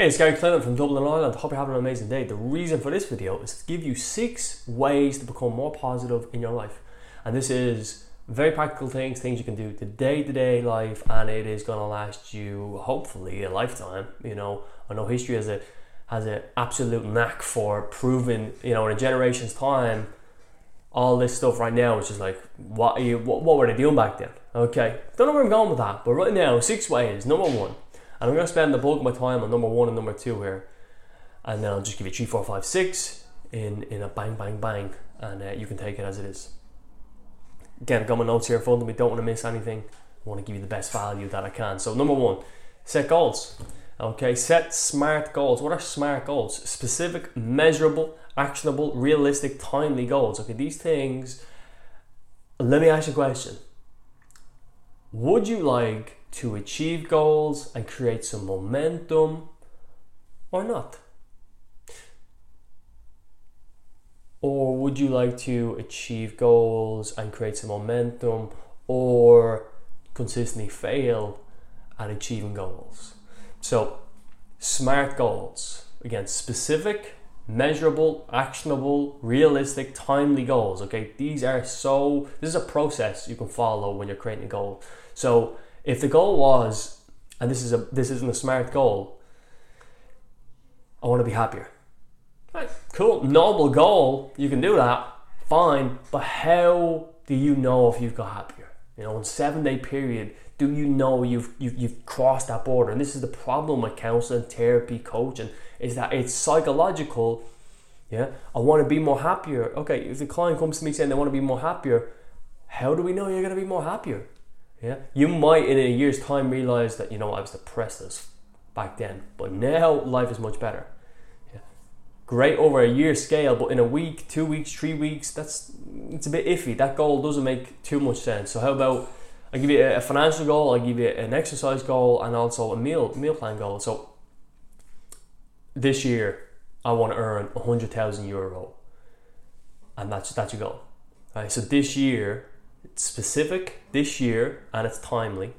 Hey, it's Gary Clinton from Dublin, Ireland. Hope you're having an amazing day. The reason for this video is to give you six ways to become more positive in your life. And this is very practical things, things you can do to day to day life, and it is going to last you hopefully a lifetime. You know, I know history has a has an absolute knack for proving, you know, in a generation's time, all this stuff right now, which is like, what, are you, what, what were they doing back then? Okay, don't know where I'm going with that, but right now, six ways. Number one, and I'm going to spend the bulk of my time on number one and number two here. And then I'll just give you three, four, five, six in, in a bang, bang, bang. And uh, you can take it as it is. Again, I've got my notes here in front of me. Don't want to miss anything. I want to give you the best value that I can. So, number one, set goals. Okay, set smart goals. What are smart goals? Specific, measurable, actionable, realistic, timely goals. Okay, these things. Let me ask you a question. Would you like to achieve goals and create some momentum or not? Or would you like to achieve goals and create some momentum or consistently fail at achieving goals? So, smart goals again, specific, measurable, actionable, realistic, timely goals. Okay, these are so, this is a process you can follow when you're creating a goal. So, if the goal was, and this is a this isn't a smart goal, I want to be happier. Right, cool, noble goal. You can do that, fine. But how do you know if you've got happier? You know, in seven day period, do you know you've, you've you've crossed that border? And this is the problem with counseling, therapy, coaching, is that it's psychological. Yeah, I want to be more happier. Okay, if the client comes to me saying they want to be more happier, how do we know you're going to be more happier? Yeah, you might in a year's time realize that you know I was depressed as back then, but now life is much better. Yeah. Great over a year scale, but in a week, two weeks, three weeks, that's it's a bit iffy. That goal doesn't make too much sense. So how about I give you a financial goal, I give you an exercise goal, and also a meal meal plan goal. So this year, I want to earn hundred thousand euro, and that's that's your goal. Right. So this year, specific this year and it's timely.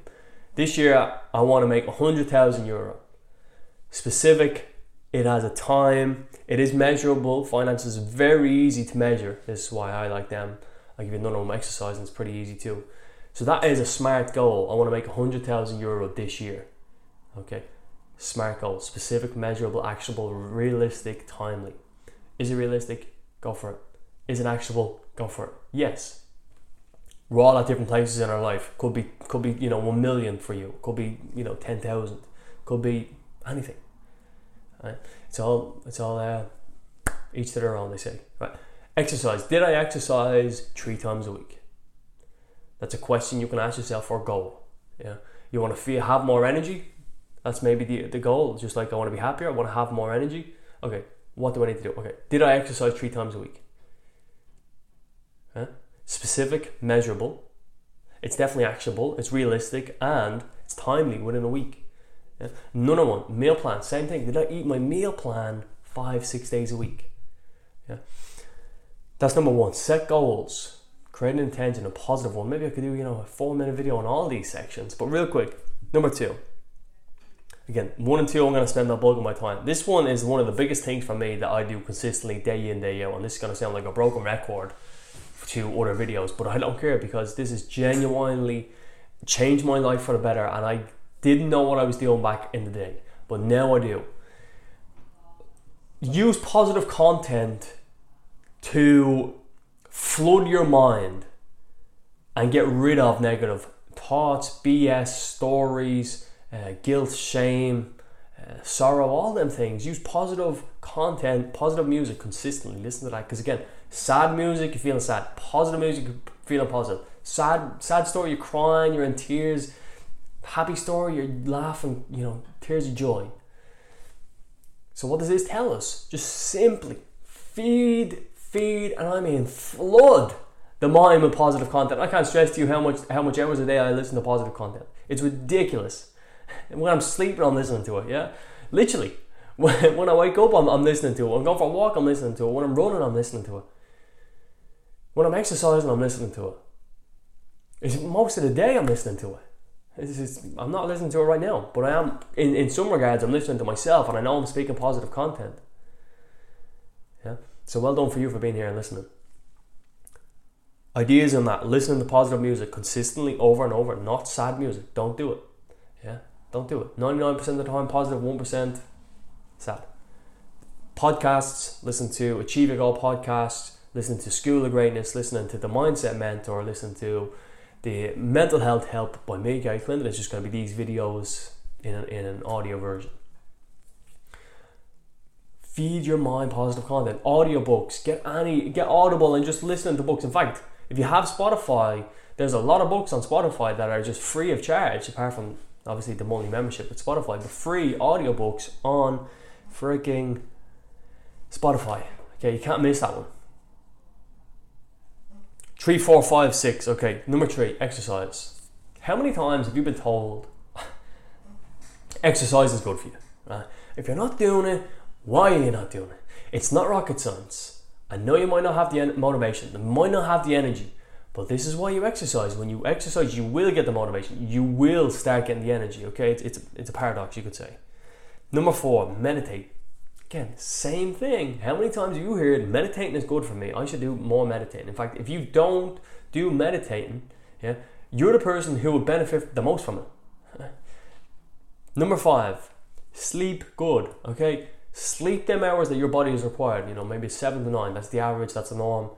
This year, I want to make 100,000 euro. Specific, it has a time, it is measurable. Finance is very easy to measure. This is why I like them. I give you another one exercise and it's pretty easy too. So that is a smart goal. I want to make 100,000 euro this year. Okay, smart goal, specific, measurable, actionable, realistic, timely. Is it realistic? Go for it. Is it actionable? Go for it. Yes, we're all at different places in our life. Could be could be you know one million for you. Could be you know ten thousand. Could be anything. Right? It's all it's all uh, each to their own. They say. Right. Exercise. Did I exercise three times a week? That's a question you can ask yourself for a goal. Yeah. You want to feel have more energy. That's maybe the the goal. Just like I want to be happier. I want to have more energy. Okay. What do I need to do? Okay. Did I exercise three times a week? Huh? Specific, measurable. It's definitely actionable. It's realistic and it's timely within a week. Yeah? Another one, meal plan. Same thing. Did I eat my meal plan five, six days a week? Yeah. That's number one. Set goals. Create an intention, a positive one. Maybe I could do, you know, a four minute video on all these sections. But real quick, number two. Again, one and two, I'm going to spend the bulk of my time. This one is one of the biggest things for me that I do consistently day in, day out. And this is going to sound like a broken record to other videos, but I don't care because this has genuinely changed my life for the better, and I didn't know what I was doing back in the day, but now I do. Use positive content to flood your mind and get rid of negative thoughts, BS, stories, uh, guilt, shame, uh, sorrow, all them things. Use positive content, positive music consistently. Listen to that because again, sad music, you're feeling sad. Positive music, you're feeling positive. Sad, sad story, you're crying, you're in tears. Happy story, you're laughing. You know, tears of joy. So what does this tell us? Just simply feed, feed, and I mean flood the mind with positive content. I can't stress to you how much how much hours a day I listen to positive content. It's ridiculous. when I'm sleeping, I'm listening to it. Yeah, literally. When, when I wake up, I'm, I'm listening to it. When I'm going for a walk, I'm listening to it. When I'm running, I'm listening to it. When I'm exercising, I'm listening to it. It's most of the day I'm listening to it. Is, I'm not listening to it right now, but I am. In in some regards, I'm listening to myself, and I know I'm speaking positive content. Yeah. So well done for you for being here and listening. Ideas on that. Listening to positive music consistently over and over, not sad music. Don't do it. Yeah. Don't do it. 99% of the time positive, 1 sad. Podcasts, listen to Achieve Your Goal podcast, listen to School of Greatness, listening to The Mindset Mentor, listen to the Mental Health Help by me, Gary Clinton. It's just going to be these videos in an, in an audio version. Feed your mind positive content. Audiobooks. Get any get Audible and just listen to books. In fact, if you have Spotify, there's a lot of books on Spotify that are just free of charge, apart from obviously the monthly membership with Spotify, but free audiobooks on freaking Spotify. Okay, you can't miss that one. Three, four, five, six. Okay, number three, exercise. How many times have you been told exercise is good for you? Right? If you're not doing it, why are you not doing it? It's not rocket science. I know you might not have the motivation, you might not have the energy, but this is why you exercise. When you exercise, you will get the motivation. You will start getting the energy. Okay, it's it's, it's a paradox, you could say. Number four, meditate. Again, same thing. How many times have you heard meditating is good for me? I should do more meditating. In fact, if you don't do meditating, yeah, you're the person who would benefit the most from it. Number five, sleep good. Okay, sleep them hours that your body is required. You know, maybe seven to nine. That's the average. That's the norm.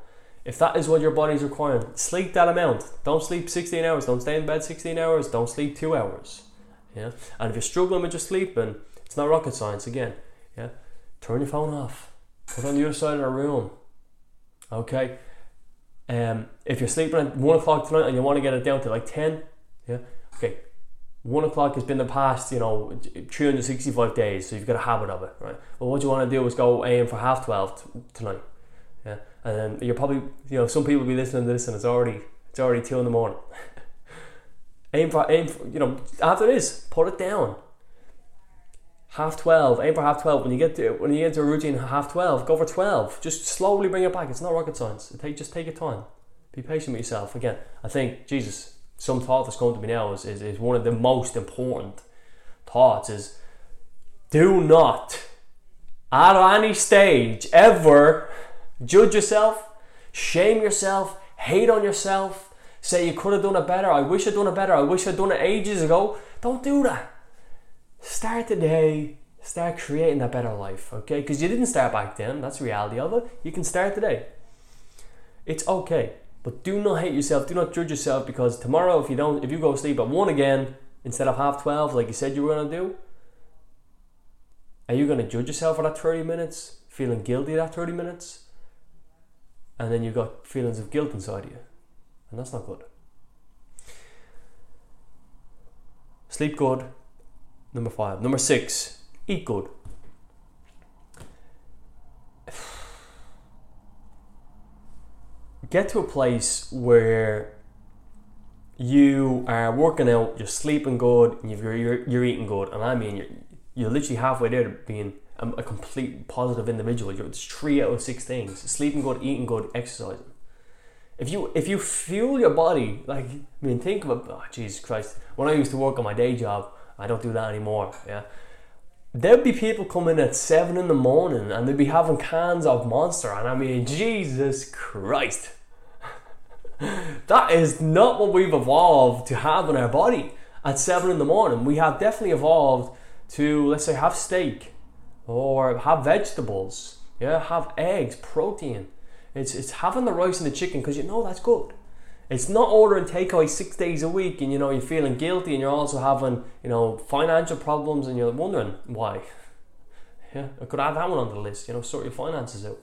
If that is what your body's requiring, sleep that amount. Don't sleep 16 hours. Don't stay in bed 16 hours. Don't sleep two hours. Yeah. And if you're struggling with your sleep, sleeping, it's not rocket science again. Yeah. Turn your phone off. Put on the other side of the room. Okay. Um, if you're sleeping at one o'clock tonight and you want to get it down to like 10, yeah. Okay. One o'clock has been the past, you know, 365 days, so you've got a habit of it, right? Well, what you want to do is go aim for half 12 t- tonight yeah, and you're probably you know some people will be listening to this and it's already it's already two in the morning. aim for aim for, you know after this put it down. Half twelve, aim for half twelve. When you get to when you get into a routine half twelve, go for twelve. Just slowly bring it back. It's not rocket science. It take just take your time. Be patient with yourself. Again, I think Jesus, some thought that's coming to me now is, is, is one of the most important thoughts is do not at any stage ever Judge yourself, shame yourself, hate on yourself, say you could have done it better, I wish I'd done it better, I wish I'd done it ages ago. Don't do that. Start today, start creating that better life, okay? Because you didn't start back then, that's the reality of it. You can start today. It's okay. But do not hate yourself, do not judge yourself because tomorrow if you don't if you go sleep at one again instead of half twelve like you said you were gonna do, are you gonna judge yourself for that 30 minutes? Feeling guilty that 30 minutes? and then you've got feelings of guilt inside you, and that's not good. Sleep good. Number five. Number six. Eat good. Get to a place where you are working out, you're sleeping good, and you're, you're, you're eating good. And I mean, you're, you're literally halfway there to being a, a complete positive individual. You're, it's three out of six things: sleeping good, eating good, exercising. If you if you fuel your body, like I mean, think it. Oh, Jesus Christ! When I used to work on my day job, I don't do that anymore. Yeah, there'd be people coming at seven in the morning and they'd be having cans of Monster, and I mean, Jesus Christ! that is not what we've evolved to have in our body at seven in the morning. We have definitely evolved to let's say have steak or have vegetables. Yeah, have eggs, protein. It's it's having the rice and the chicken because you know that's good. It's not ordering takeaway six days a week and you know you're feeling guilty and you're also having you know financial problems and you're wondering why. Yeah, I could add that one on the list. You know, sort your finances out.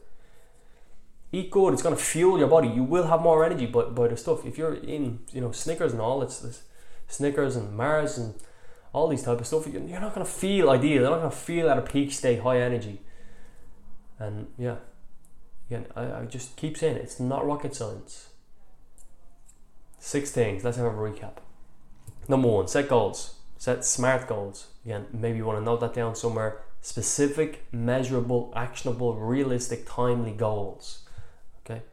Eat good. It's gonna fuel your body. You will have more energy by, by the stuff. If you're in you know Snickers and all, it's, it's Snickers and Mars and all these type of stuff, you're not going to feel ideal. You're not going to feel at a peak state, high energy. And yeah, again, I, I just keep saying it. It's not rocket science. Six things. Let's have a recap. Number one, set goals. Set smart goals. Again, maybe you want to note that down somewhere. Specific, measurable, actionable, realistic, timely goals. Okay.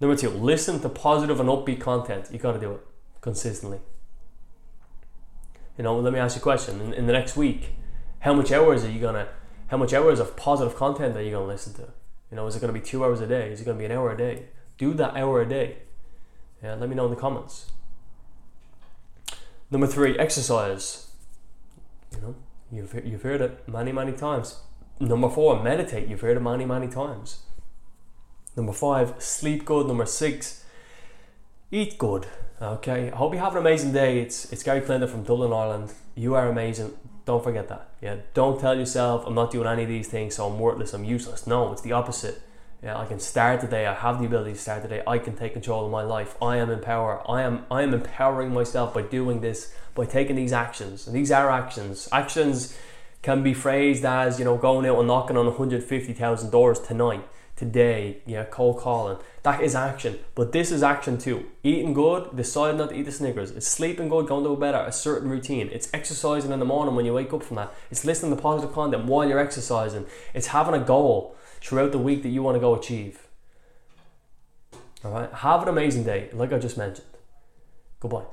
Number two, listen to positive and upbeat content. You got to do it consistently. You know, let me ask you a question. In, in the next week, how much hours are you gonna? How much hours of positive content are you gonna listen to? You know, is it gonna be two hours a day? Is it gonna be an hour a day? Do that hour a day. Yeah, let me know in the comments. Number three, exercise. You know, you've you've heard it many many times. Number four, meditate. You've heard it many many times. Number five, sleep good. Number six, eat good. Okay, I hope you have an amazing day. It's it's Gary Clinton from Dublin, Ireland. You are amazing. Don't forget that. Yeah, don't tell yourself I'm not doing any of these things, so I'm worthless, I'm useless. No, it's the opposite. Yeah, I can start the day. I have the ability to start the day. I can take control of my life. I am in power. I am I am empowering myself by doing this, by taking these actions. And these are actions. Actions can be phrased as you know going out and knocking on 150,000 doors tonight today, yeah, cold calling. That is action. But this is action too. Eating good, deciding not to eat the Snickers. It's sleeping good, going to bed at a certain routine. It's exercising in the morning when you wake up from that. It's listening to positive content while you're exercising. It's having a goal throughout the week that you want to go achieve. Alright? Have an amazing day, like I just mentioned. Goodbye.